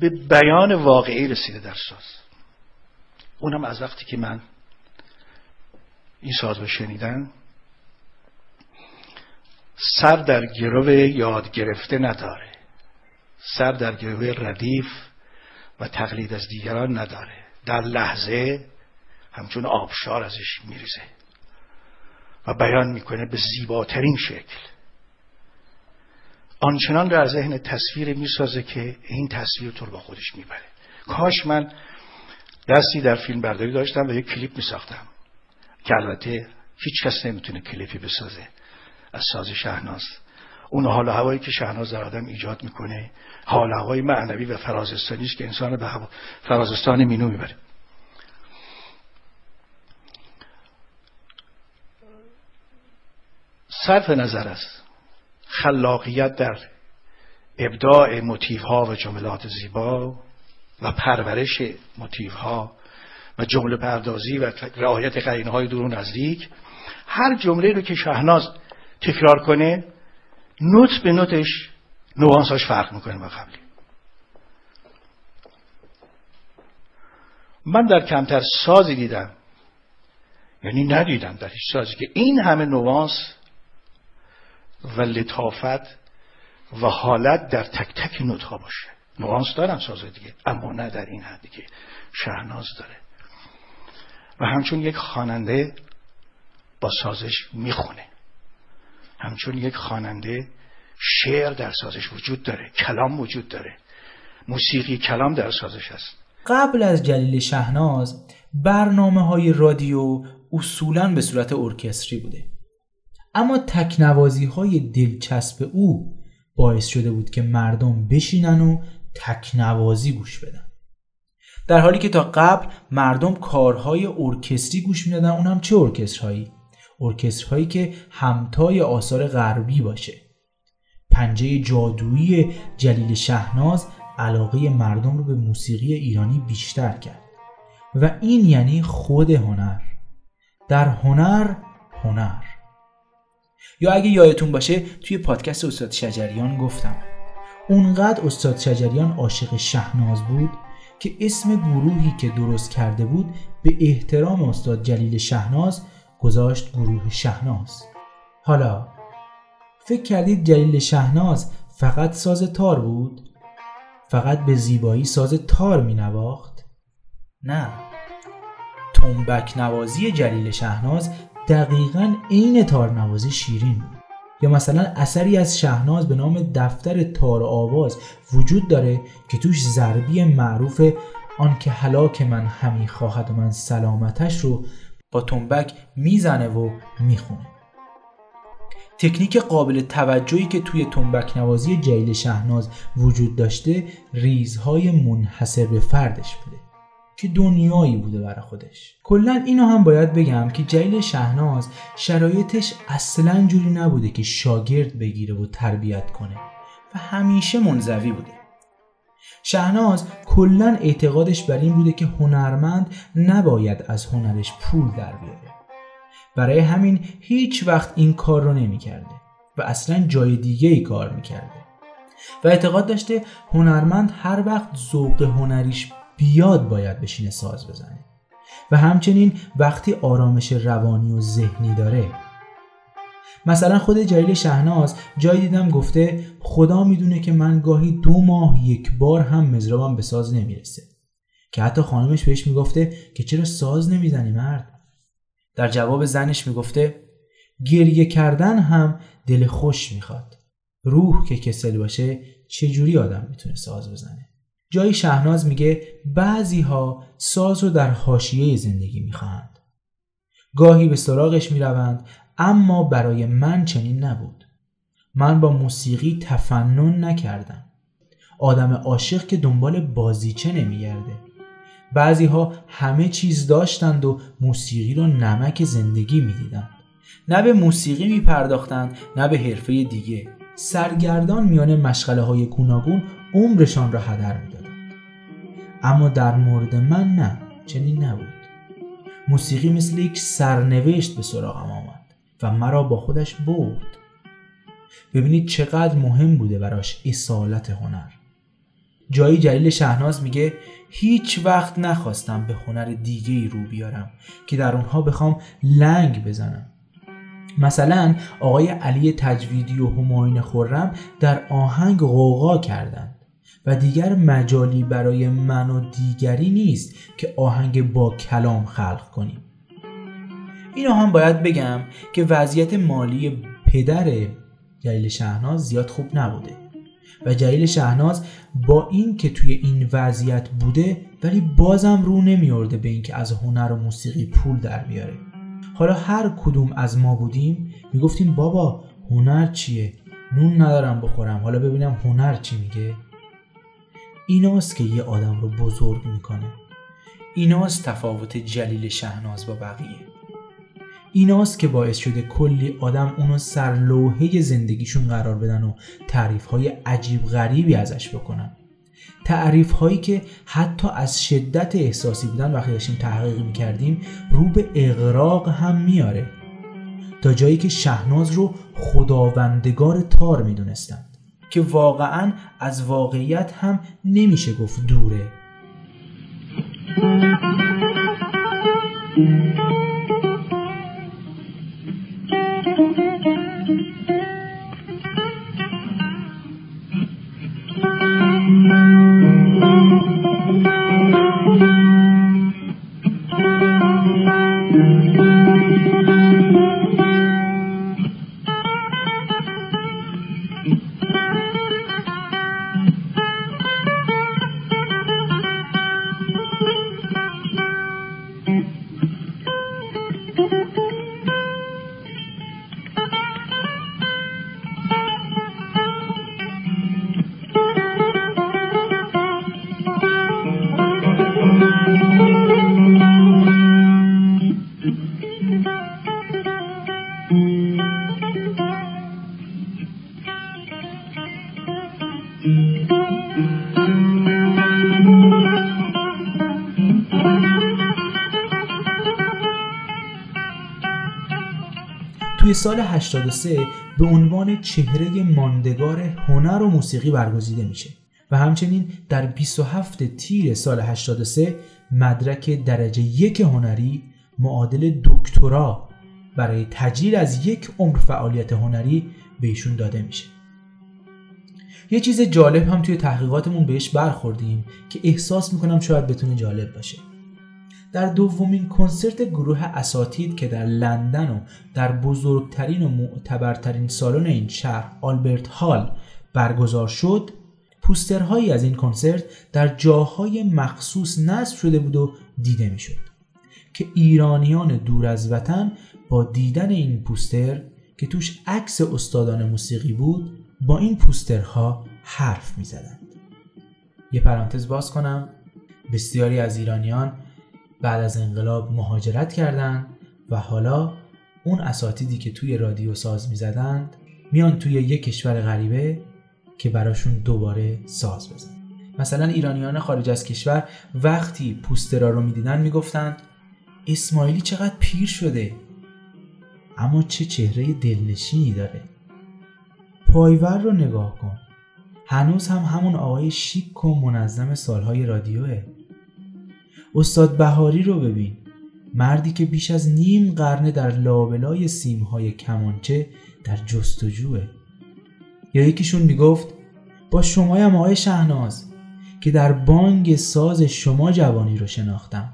به بیان واقعی رسیده در ساز. اونم از وقتی که من این ساز رو شنیدم سر در گرو یاد گرفته نداره. سر در گرو ردیف و تقلید از دیگران نداره. در لحظه همچون آبشار ازش میریزه. و بیان می‌کنه به زیباترین شکل. آنچنان در ذهن تصویر می‌سازه که این تصویر تو رو با خودش می‌بره. کاش من دستی در فیلم برداری داشتم و یک کلیپ میساختم که البته هیچ کس نمی‌تونه کلیپی بسازه. از ساز شهناز. اون حال هوایی که شهناز در آدم ایجاد می‌کنه حال هوای معنوی و فرازستانی است که انسان به فرازستان مینو می‌بره. صرف نظر است. خلاقیت در ابداع موتیف ها و جملات زیبا و پرورش موتیف ها و جمله پردازی و رعایت قرینه های دور و نزدیک هر جمله رو که شهناز تکرار کنه نوت به نوتش نوانساش فرق می‌کنه با قبلی. من در کمتر سازی دیدم یعنی ندیدم در هیچ سازی که این همه نوانس و لطافت و حالت در تک تک نوتها باشه. نوانس دارن ساز دیگه اما نه در این حدی که شهناز داره. و همچون یک خواننده با سازش می‌خونه. همچون یک خواننده شعر در سازش وجود داره کلام وجود داره. موسیقی کلام در سازش هست. قبل از جلیل شهناز برنامه های رادیو اصولا به صورت ارکستری بوده. اما تکنوازی های دلچسب او باعث شده بود که مردم بشینن و تکنوازی گوش بدن. در حالی که تا قبل مردم کارهای ارکستری گوش می‌دادن اونم چه ارکسترهایی؟ ارکسترهایی که همتای آثار غربی باشه. پنجه جادویی جلیل شهناز علاقه مردم رو به موسیقی ایرانی بیشتر کرد. و این یعنی خود هنر. در هنر هنر. یا اگه یادتون باشه توی پادکست استاد شجریان گفتم اونقدر استاد شجریان عاشق شهناز بود که اسم گروهی که درست کرده بود به احترام استاد جلیل شهناز گذاشت گروه شهناز حالا فکر کردید جلیل شهناز فقط ساز تار بود؟ فقط به زیبایی ساز تار می نواخت؟ نه تنبک نوازی جلیل شهناز دقیقا عین تارنوازی شیرین بود. یا مثلا اثری از شهناز به نام دفتر تار آواز وجود داره که توش ضربی معروف آن که حلاک من همی خواهد و من سلامتش رو با تنبک می‌زنه و می‌خونه. تکنیک قابل توجهی که توی تنبک نوازی جلیل شهناز وجود داشته ریزهای منحصر به فردش بوده. که دنیایی بوده برای خودش. کلا اینو هم باید بگم که جلیل شهناز شرایطش اصلا جوری نبوده که شاگرد بگیره و تربیت کنه و همیشه منزوی بوده. شهناز کلا اعتقادش بر این بوده که هنرمند نباید از هنرش پول در بیاره. برای همین هیچ وقت این کار رو نمی‌کرده و اصلا جای دیگه ای کار می‌کرده. و اعتقاد داشته هنرمند هر وقت ذوق هنریش بیاد باید بشینه ساز بزنه. و همچنین وقتی آرامش روانی و ذهنی داره. مثلا خود جلیل شهناز جایی دیدم گفته خدا می‌دونه که من گاهی دو ماه یک بار هم مزرابم به ساز نمی‌رسه. که حتی خانمش بهش می‌گفته که چرا ساز نمی‌زنی مرد؟ در جواب زنش می‌گفته گریه کردن هم دل خوش می‌خواد. روح که کسل باشه چجوری آدم می‌تونه ساز بزنه؟ جایی شهناز میگه بعضی ها ساز رو در حاشیه زندگی می‌خواهند. گاهی به سراغش می‌روند اما برای من چنین نبود. من با موسیقی تفنن نکردم. آدم عاشق که دنبال بازیچه نمیگرده. بعضی ها همه چیز داشتند و موسیقی رو نمک زندگی می‌دیدند. نه به موسیقی می پرداختند نه به حرفه دیگه. سرگردان میان مشغله های گوناگون عمرشان را هدر می‌دادند اما در مورد من نه چنین نبود. موسیقی مثل یک سرنوشت به سراغم آمد و مرا با خودش برد. ببینید چقدر مهم بوده براش اصالت هنر. جایی جلیل شهناز میگه هیچ وقت نخواستم به هنر دیگه ای رو بیارم که در اونها بخوام لنگ بزنم. مثلا آقای علی تجویدی و هماین خورم در آهنگ غوغا کردند. و دیگر مجالی برای من و دیگری نیست که آهنگ با کلام خلق کنیم. اینو هم باید بگم که وضعیت مالی پدر جلیل شهناز زیاد خوب نبوده و جلیل شهناز با این که توی این وضعیت بوده ولی بازم رو نمیارده به اینکه از هنر و موسیقی پول در بیاره. حالا هر کدوم از ما بودیم می‌گفتیم بابا هنر چیه؟ نون ندارم بخورم. حالا ببینم هنر چی میگه؟ ایناست که یه آدم رو بزرگ می‌کنه. ایناست تفاوت جلیل شهناز با بقیه. ایناست که باعث شده کلی آدم اونو سرلوحه زندگیشون قرار بدن و تعریف های عجیب غریبی ازش بکنن. تعریف هایی که حتی از شدت احساسی بودن وقتی داشتیم تحقیق می‌کردیم رو به اغراق هم میاره تا جایی که شهناز رو خداوندگار تار می‌دونستند که واقعا از واقعیت هم نمیشه گفت دوره. سال 83 به عنوان چهره ماندگار هنر و موسیقی برگزیده میشه و همچنین در 27 تیر سال 83 مدرک درجه یک هنری معادل دکترا برای تجلیل از یک عمر فعالیت هنری به ایشون داده میشه. یه چیز جالب هم توی تحقیقاتمون بهش برخوردیم که احساس می‌کنم شاید بتونه جالب باشه. در دومین کنسرت گروه اساتید که در لندن و در بزرگترین و معتبرترین سالن این شهر آلبرت هال برگزار شد پوسترهایی از این کنسرت در جاهای مخصوص نصب شده بود و دیده می‌شد که ایرانیان دور از وطن با دیدن این پوستر که توش عکس استادان موسیقی بود با این پوسترها حرف می زدند. یه پرانتز باز کنم بسیاری از ایرانیان بعد از انقلاب مهاجرت کردند و حالا اون اساتیدی که توی رادیو ساز می زدند میان توی یک کشور غریبه که براشون دوباره ساز بزن مثلا ایرانیان خارج از کشور وقتی پوسترا رو می‌دیدن می‌گفتند اسماعیلی چقدر پیر شده؟ اما چه چهره دلنشینی داره. پایور رو نگاه کن. هنوز هم همون آقای شیک و منظم سالهای رادیوه. استاد بهاری رو ببین. مردی که بیش از نیم قرنه در لابلای سیمهای کمانچه در جستجوه. یا یکیشون می‌گفت با شمایم آقای شهناز که در بانگ ساز شما جوانی رو شناختم.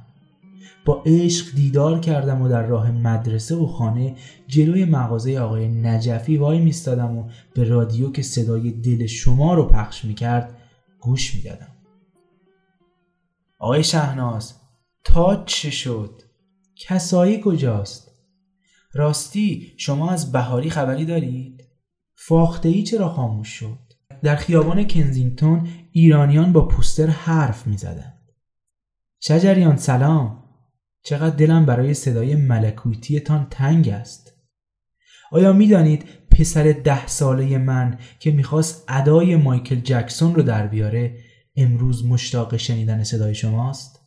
با عشق دیدار کردم و در راه مدرسه و خانه جلوی مغازه آقای نجفی وای میستادم و به رادیو که صدای دل شما رو پخش می‌کرد گوش می‌دادم. آقای شهناز تا چه شد؟ کسایی کجاست؟ راستی شما از بهاری خبری دارید؟ فاخته ای چرا خاموش شد؟ در خیابان کنزینگتون ایرانیان با پوستر حرف می زدن. شجریان سلام چقدر دلم برای صدای ملکوتیتان تنگ است آیا می دانید پسر ده ساله من که می‌خواست ادای مایکل جکسون رو در بیاره امروز مشتاق شنیدن صدای شماست؟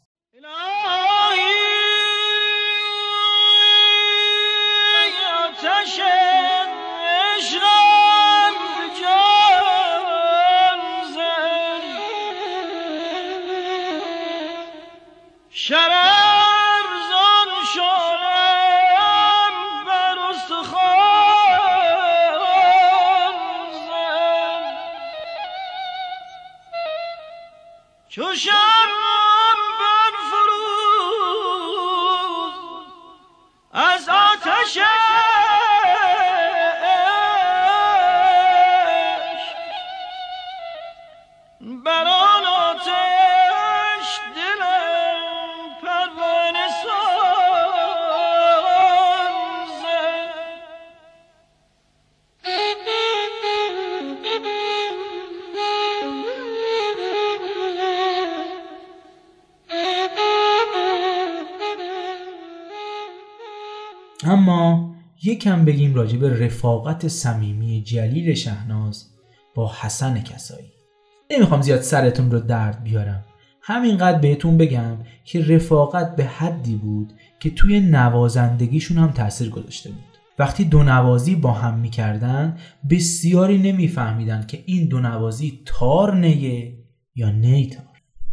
یکم بگیم راجع به رفاقت صمیمی جلیل شهناز با حسن کسایی. نمی‌خوام زیاد سرتون رو درد بیارم. همینقدر بهتون بگم که رفاقت به حدی بود که توی نوازندگیشون هم تاثیر گذاشته بود. وقتی دو نوازی با هم می‌کردن بسیاری نمیفهمیدن که این دو نوازی تار نیه یا نی تار.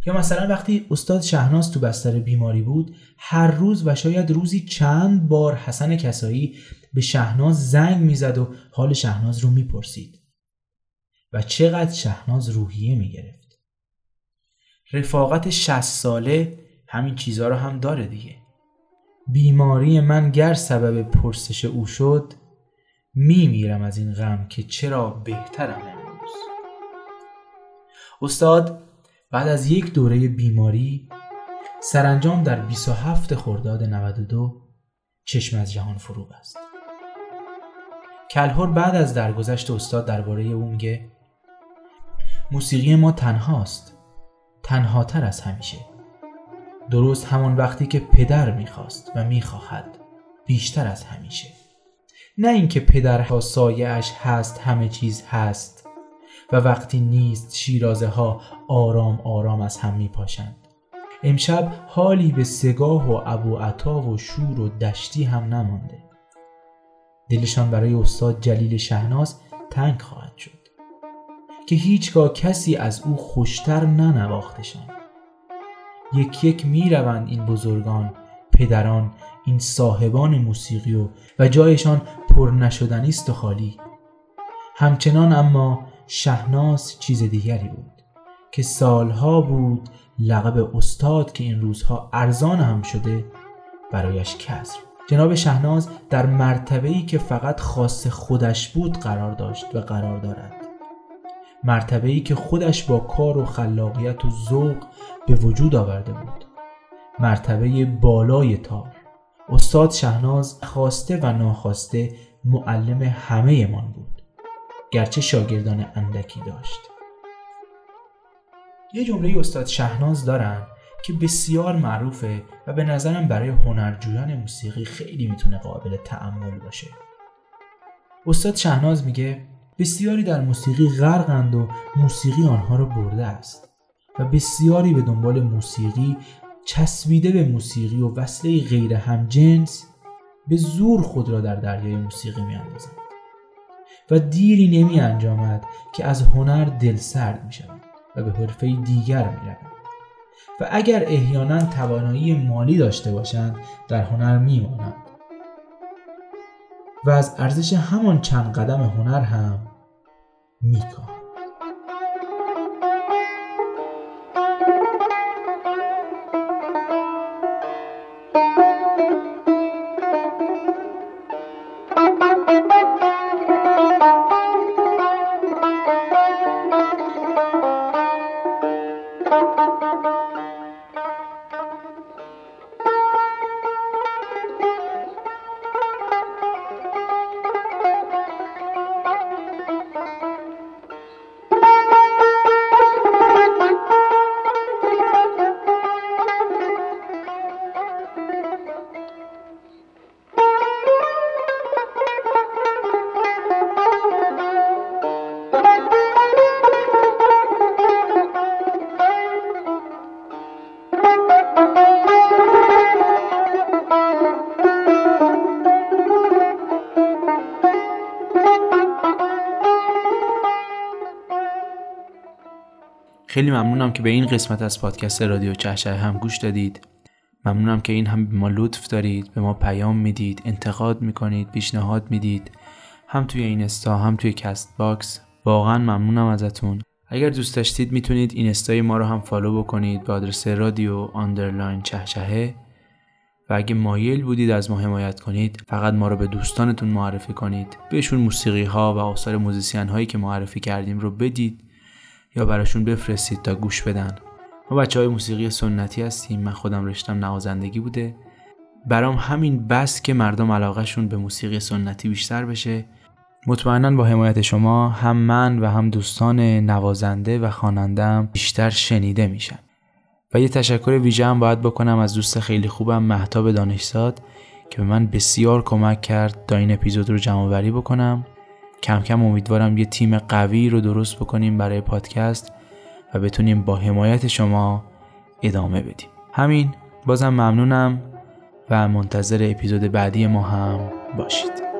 یا مثلا وقتی استاد شهناز تو بستر بیماری بود هر روز و شاید روزی چند بار حسن کسایی به شهناز زنگ می‌زد و حال شهناز رو می‌پرسید. و چقدر شهناز روحیه می‌گرفت. رفاقت شست ساله همین چیزها رو هم داره دیگه. بیماری من گر سبب پرسش او شد میمیرم از این غم که چرا بهترم امروز. استاد بعد از یک دوره بیماری سرانجام در 27 خرداد 92 چشم از جهان فرو بست. کلهور بعد از درگذشت استاد درباره او میگه موسیقی ما تنهاست تنهاتر از همیشه. درست همان وقتی که پدر می‌خواست و می‌خواهد بیشتر از همیشه. نه اینکه پدرها سایه اش هست همه چیز هست و وقتی نیست شیرازه ها آرام آرام از هم می پاشند. امشب حالی به سگاه و ابو عطا و شور و دشتی هم نمانده. دلشان برای استاد جلیل شهناز تنگ خواهد شد. که هیچگاه کسی از او خوشتر ننواختشان. یک یک می روند این بزرگان پدران این صاحبان موسیقی و, و جایشان پر نشدنی است و خالی. همچنان اما شهناز چیز دیگری بود که سالها بود لقب استاد که این روزها ارزان هم شده برایش کسر جناب شهناز در مرتبه‌ای که فقط خاص خودش بود قرار داشت و قرار دارد. مرتبه‌ای که خودش با کار و خلاقیت و ذوق به وجود آورده بود. مرتبه بالای تار. استاد شهناز خواسته و ناخواسته معلم همه من بود. گرچه شاگردان اندکی داشت. یه جمله استاد شهناز دارن؟ که بسیار معروفه و به نظرم برای هنرجویان موسیقی خیلی می‌تونه قابل تعمل باشه استاد شهناز میگه بسیاری در موسیقی غرقند و موسیقی آنها را برده است و بسیاری به دنبال موسیقی چسبیده به موسیقی و وصله غیر همجنس به زور خود را در دریای موسیقی میاندازند و دیری نمی انجامد که از هنر دل سرد می شود و به حرفه دیگر می رود. و اگر احیانا توانایی مالی داشته باشند در هنر می مانند. و از ارزش همان چند قدم هنر هم می خیلی ممنونم که به این قسمت از پادکست رادیو چهچه هم گوش دادید. ممنونم که این همه به ما لطف دارید به ما پیام می‌دید انتقاد می‌کنید پیشنهاد می‌دید. هم توی اینستا هم توی Castbox واقعا ممنونم ازتون. اگر دوست داشتید می‌تونید اینستای ما رو هم follow بکنید به آدرس رادیو underline چهچهه. و اگه مایل بودید از ما حمایت کنید فقط ما رو به دوستانتون معرفی کنید. بهشون موسیقی ها و آثار موزیسین هایی که معرفی کردیم رو بدید. یا براشون بفرستید تا گوش بدن. ما بچه های موسیقی سنتی هستیم. من خودم رشتم نوازندگی بوده. برام همین بس که مردم علاقهشون به موسیقی سنتی بیشتر بشه. مطمئنا با حمایت شما هم من و هم دوستان نوازنده و خوانندم بیشتر شنیده میشن. و یه تشکر ویژه هم باید بکنم از دوست خیلی خوبم محتاب دانشزاد که به من بسیار کمک کرد تا این اپیزود رو جمع بکنم. کم کم امیدوارم یه تیم قوی رو درست بکنیم برای پادکست و بتونیم با حمایت شما ادامه بدیم. همین بازم ممنونم و منتظر اپیزود بعدی ما هم باشید.